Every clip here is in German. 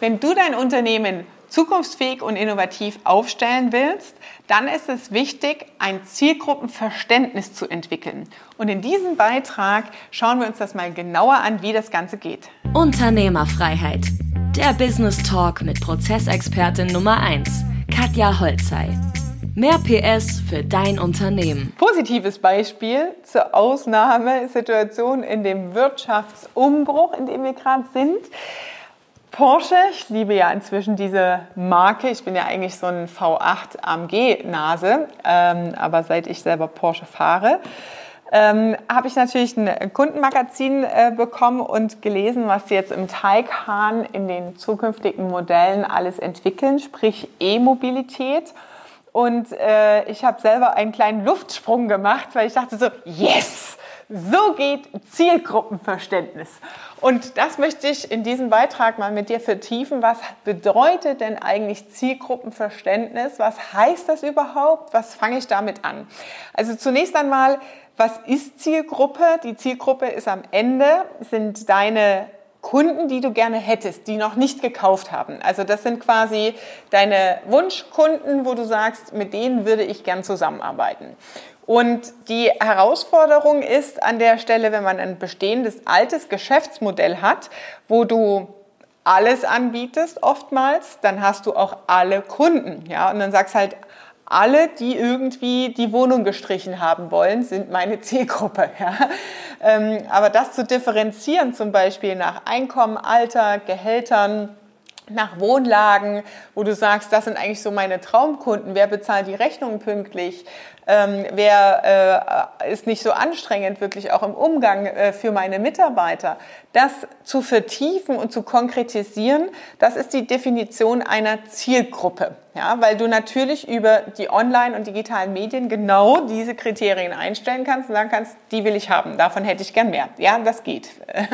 Wenn du dein Unternehmen zukunftsfähig und innovativ aufstellen willst, dann ist es wichtig, ein Zielgruppenverständnis zu entwickeln. Und in diesem Beitrag schauen wir uns das mal genauer an, wie das Ganze geht. Unternehmerfreiheit. Der Business Talk mit Prozessexpertin Nummer 1, Katja Holzei. Mehr PS für dein Unternehmen. Positives Beispiel zur Ausnahmesituation in dem Wirtschaftsumbruch, in dem wir gerade sind. Porsche, ich liebe ja inzwischen diese Marke. Ich bin ja eigentlich so ein V8 AMG-Nase, ähm, aber seit ich selber Porsche fahre, ähm, habe ich natürlich ein Kundenmagazin äh, bekommen und gelesen, was sie jetzt im Taycan in den zukünftigen Modellen alles entwickeln, sprich E-Mobilität. Und äh, ich habe selber einen kleinen Luftsprung gemacht, weil ich dachte so, yes, so geht Zielgruppenverständnis. Und das möchte ich in diesem Beitrag mal mit dir vertiefen. Was bedeutet denn eigentlich Zielgruppenverständnis? Was heißt das überhaupt? Was fange ich damit an? Also zunächst einmal, was ist Zielgruppe? Die Zielgruppe ist am Ende, sind deine Kunden, die du gerne hättest, die noch nicht gekauft haben. Also das sind quasi deine Wunschkunden, wo du sagst, mit denen würde ich gern zusammenarbeiten. Und die Herausforderung ist an der Stelle, wenn man ein bestehendes altes Geschäftsmodell hat, wo du alles anbietest oftmals, dann hast du auch alle Kunden, ja, und dann sagst halt, alle, die irgendwie die Wohnung gestrichen haben wollen, sind meine Zielgruppe. Ja. Ähm, aber das zu differenzieren, zum Beispiel nach Einkommen, Alter, Gehältern, nach Wohnlagen, wo du sagst, das sind eigentlich so meine Traumkunden. Wer bezahlt die Rechnungen pünktlich? Ähm, wer äh, ist nicht so anstrengend wirklich auch im Umgang äh, für meine Mitarbeiter? Das zu vertiefen und zu konkretisieren, das ist die Definition einer Zielgruppe. Ja, weil du natürlich über die Online- und digitalen Medien genau diese Kriterien einstellen kannst und sagen kannst, die will ich haben, davon hätte ich gern mehr. Ja, das geht.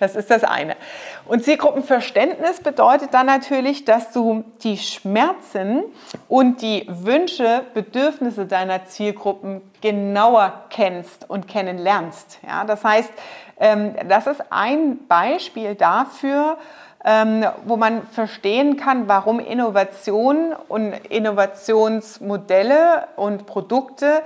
Das ist das eine. Und Zielgruppenverständnis bedeutet dann natürlich, dass du die Schmerzen und die Wünsche, Bedürfnisse deiner Zielgruppen genauer kennst und kennenlernst. Ja, das heißt, ähm, das ist ein Beispiel dafür, ähm, wo man verstehen kann, warum Innovation und Innovationsmodelle und Produkte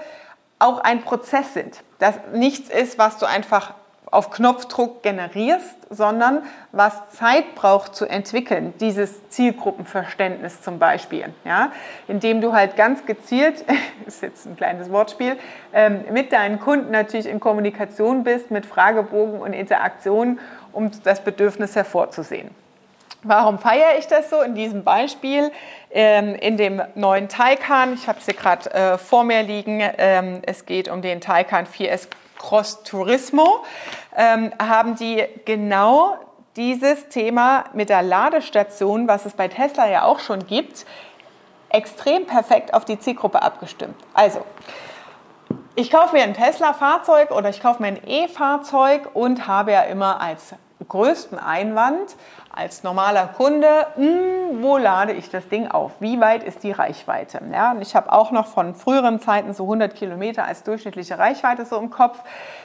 auch ein Prozess sind. Das nichts ist, was du einfach auf Knopfdruck generierst, sondern was Zeit braucht zu entwickeln, dieses Zielgruppenverständnis zum Beispiel, ja, indem du halt ganz gezielt, ist jetzt ein kleines Wortspiel, ähm, mit deinen Kunden natürlich in Kommunikation bist, mit Fragebogen und Interaktion, um das Bedürfnis hervorzusehen. Warum feiere ich das so? In diesem Beispiel, ähm, in dem neuen Taycan, ich habe es hier gerade äh, vor mir liegen, ähm, es geht um den Taycan 4S Cross Turismo, ähm, haben die genau dieses Thema mit der Ladestation, was es bei Tesla ja auch schon gibt, extrem perfekt auf die Zielgruppe abgestimmt. Also, ich kaufe mir ein Tesla-Fahrzeug oder ich kaufe mir ein E-Fahrzeug und habe ja immer als größten Einwand als normaler Kunde, mh, hm, wo lade ich das Ding auf? Wie weit ist die Reichweite? Ja, und ich habe auch noch von früheren Zeiten so 100 Kilometer als durchschnittliche Reichweite so im Kopf.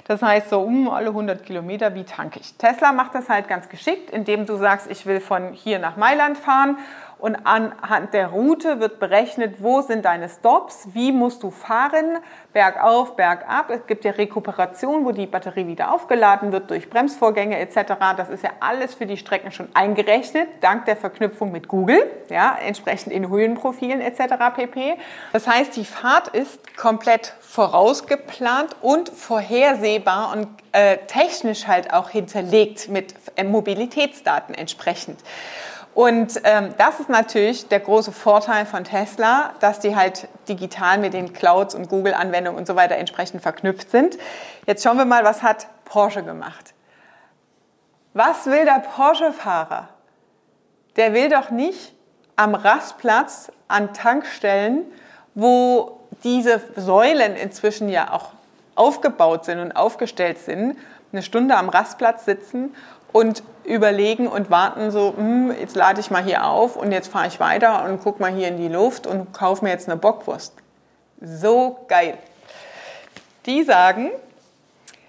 Das heißt so, um alle 100 Kilometer, wie tanke ich? Tesla macht das halt ganz geschickt, indem du sagst, ich will von hier nach Mailand fahren und anhand der Route wird berechnet, wo sind deine Stops, wie musst du fahren, bergauf, bergab. Es gibt ja Rekuperation, wo die Batterie wieder aufgeladen wird durch Bremsvorgänge etc. Das ist ja alles für die Strecken schon eingerechnet, dank der Verknüpfung mit Google, ja, entsprechend in Höhenprofilen etc. pp. Das heißt, die Fahrt ist komplett vorausgeplant und vorhersehbar und äh, technisch halt auch hinterlegt mit Mobilitätsdaten entsprechend. Und ähm, das ist natürlich der große Vorteil von Tesla, dass die halt digital mit den Clouds und Google-Anwendungen und so weiter entsprechend verknüpft sind. Jetzt schauen wir mal, was hat Porsche gemacht. Was will der Porsche-Fahrer? Der will doch nicht am Rastplatz an Tankstellen, wo diese Säulen inzwischen ja auch aufgebaut sind und aufgestellt sind, eine Stunde am Rastplatz sitzen und überlegen und warten so, hm, jetzt lade ich mal hier auf und jetzt fahre ich weiter und guck mal hier in die Luft und kaufe mir jetzt eine Bockwurst. So geil. Die sagen,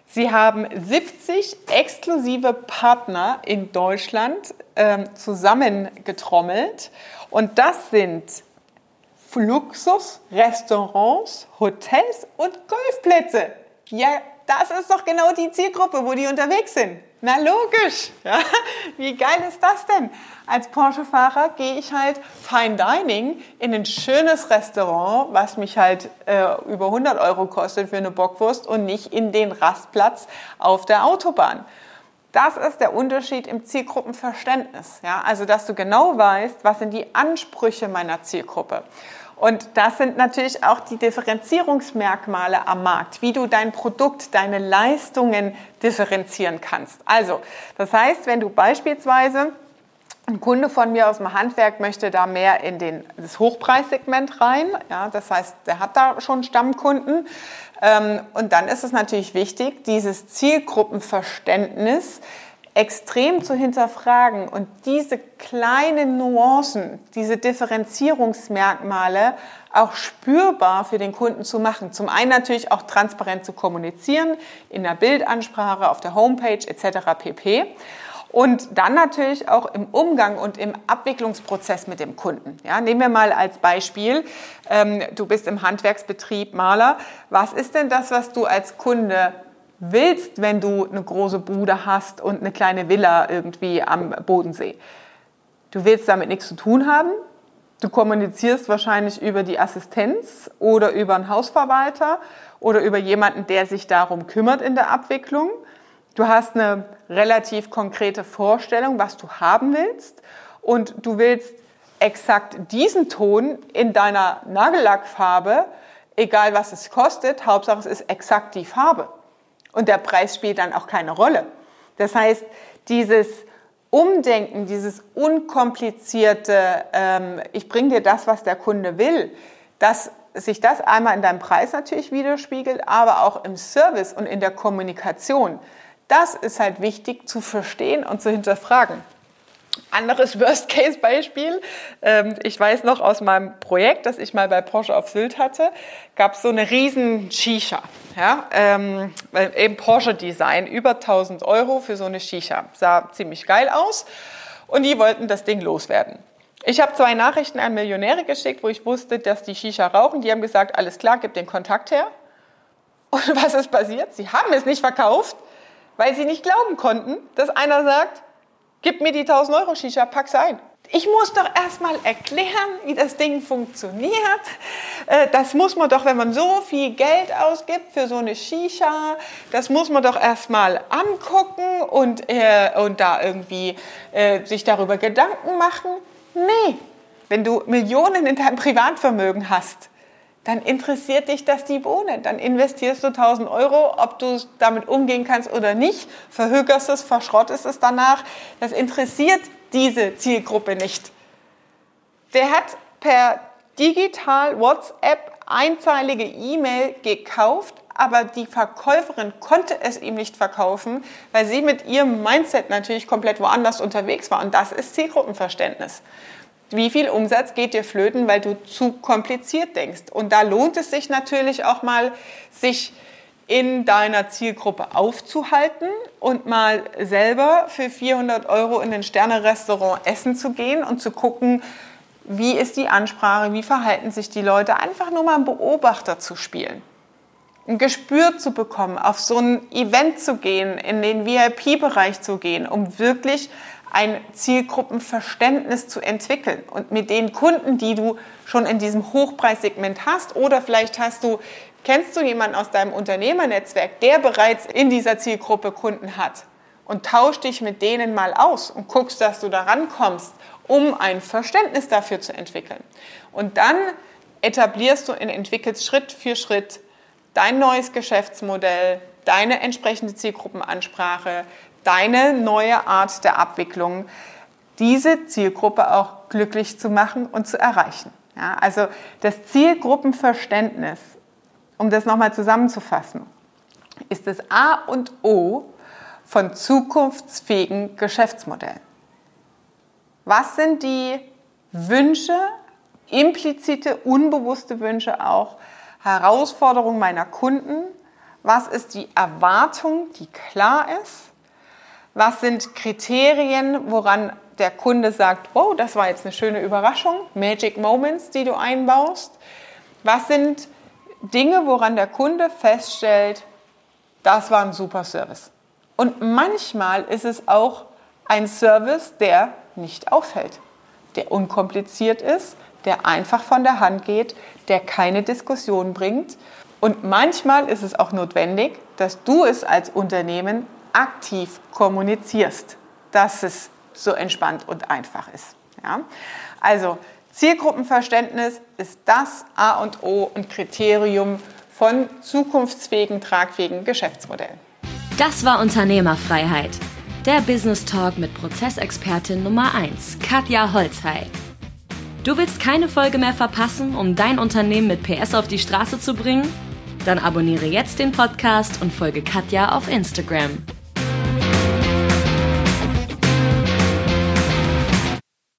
Sie haben 70 exklusive Partner in Deutschland ähm, zusammengetrommelt und das sind Luxus, Restaurants, Hotels und Golfplätze. Ja, das ist doch genau die Zielgruppe, wo die unterwegs sind. Na logisch. Ja? Wie geil ist das denn? Als Porsche-Fahrer gehe ich halt Fine Dining in ein schönes Restaurant, was mich halt äh, über 100 Euro kostet für eine Bockwurst und nicht in den Rastplatz auf der Autobahn. Das ist der Unterschied im Zielgruppenverständnis. Ja? Also, dass du genau weißt, was sind die Ansprüche meiner Zielgruppe. Und das sind natürlich auch die Differenzierungsmerkmale am Markt, wie du dein Produkt, deine Leistungen differenzieren kannst. Also, das heißt, wenn du beispielsweise ein Kunde von mir aus dem Handwerk möchte da mehr in den, das Hochpreissegment rein. Ja, das heißt, der hat da schon Stammkunden. Ähm, und dann ist es natürlich wichtig, dieses Zielgruppenverständnis extrem zu hinterfragen und diese kleinen Nuancen, diese Differenzierungsmerkmale auch spürbar für den Kunden zu machen. Zum einen natürlich auch transparent zu kommunizieren in der Bildansprache, auf der Homepage etc. pp. Und dann natürlich auch im Umgang und im Abwicklungsprozess mit dem Kunden. Ja, nehmen wir mal als Beispiel, ähm, du bist im Handwerksbetrieb Maler. Was ist denn das, was du als Kunde willst, wenn du eine große Bude hast und eine kleine Villa irgendwie am Bodensee. Du willst damit nichts zu tun haben. Du kommunizierst wahrscheinlich über die Assistenz oder über einen Hausverwalter oder über jemanden, der sich darum kümmert in der Abwicklung. Du hast eine relativ konkrete Vorstellung, was du haben willst und du willst exakt diesen Ton in deiner Nagellackfarbe, egal was es kostet, Hauptsache es ist exakt die Farbe. Und der Preis spielt dann auch keine Rolle. Das heißt, dieses Umdenken, dieses unkomplizierte, ähm, ich bringe dir das, was der Kunde will, dass sich das einmal in deinem Preis natürlich widerspiegelt, aber auch im Service und in der Kommunikation. Das ist halt wichtig zu verstehen und zu hinterfragen. Anderes Worst-Case-Beispiel. Ähm, ich weiß noch aus meinem Projekt, das ich mal bei Porsche auf Sylt hatte, gab es so eine riesen Shisha. Ja, ähm, eben Porsche-Design, über 1000 Euro für so eine Shisha. Sah ziemlich geil aus und die wollten das Ding loswerden. Ich habe zwei Nachrichten an Millionäre geschickt, wo ich wusste, dass die Shisha rauchen. Die haben gesagt, alles klar, gib den Kontakt her. Und was ist passiert? Sie haben es nicht verkauft, weil sie nicht glauben konnten, dass einer sagt, Gib mir die 1000 Euro Shisha, pack's ein. Ich muss doch erstmal erklären, wie das Ding funktioniert. Äh, das muss man doch, wenn man so viel Geld ausgibt für so eine Shisha, das muss man doch erstmal angucken und, äh, und da irgendwie äh, sich darüber Gedanken machen. Nee, wenn du Millionen in deinem Privatvermögen hast, dann interessiert dich das die Bohne. Dann investierst du 1000 Euro, ob du damit umgehen kannst oder nicht, verhögerst es, verschrottest es danach. Das interessiert diese Zielgruppe nicht. Der hat per digital WhatsApp einzeilige E-Mail gekauft, aber die Verkäuferin konnte es ihm nicht verkaufen, weil sie mit ihrem Mindset natürlich komplett woanders unterwegs war. Und das ist Zielgruppenverständnis. Wie viel Umsatz geht dir flöten, weil du zu kompliziert denkst? Und da lohnt es sich natürlich auch mal, sich in deiner Zielgruppe aufzuhalten und mal selber für 400 Euro in ein Sterne-Restaurant essen zu gehen und zu gucken, wie ist die Ansprache, wie verhalten sich die Leute, einfach nur mal einen Beobachter zu spielen. Ein Gespür zu bekommen, auf so ein Event zu gehen, in den VIP-Bereich zu gehen, um wirklich ein Zielgruppenverständnis zu entwickeln. Und mit den Kunden, die du schon in diesem Hochpreissegment hast, oder vielleicht hast du, kennst du jemanden aus deinem Unternehmernetzwerk, der bereits in dieser Zielgruppe Kunden hat, und tausch dich mit denen mal aus und guckst, dass du da rankommst, um ein Verständnis dafür zu entwickeln. Und dann etablierst du und entwickelst Schritt für Schritt dein neues Geschäftsmodell, deine entsprechende Zielgruppenansprache, deine neue Art der Abwicklung, diese Zielgruppe auch glücklich zu machen und zu erreichen. Ja, also das Zielgruppenverständnis, um das nochmal zusammenzufassen, ist das A und O von zukunftsfähigen Geschäftsmodellen. Was sind die Wünsche, implizite, unbewusste Wünsche auch, Herausforderungen meiner Kunden, Was ist die Erwartung, die klar ist? Was sind Kriterien, woran der Kunde sagt, oh, das war jetzt eine schöne Überraschung, Magic Moments, die du einbaust? Was sind Dinge, woran der Kunde feststellt, das war ein super Service? Und manchmal ist es auch ein Service, der nicht auffällt, der unkompliziert ist, der einfach von der Hand geht, der keine Diskussion bringt. Und manchmal ist es auch notwendig, dass du es als Unternehmen aktiv kommunizierst, dass es so entspannt und einfach ist. Ja? Also Zielgruppenverständnis ist das A und O und Kriterium von zukunftsfähigen, tragfähigen Geschäftsmodellen. Das war Unternehmerfreiheit. Der Business Talk mit Prozessexpertin Nummer 1, Katja Holzhey. Du willst keine Folge mehr verpassen, um dein Unternehmen mit PS auf die Straße zu bringen? Dann abonniere jetzt den Podcast und folge Katja auf Instagram.